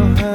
your heart.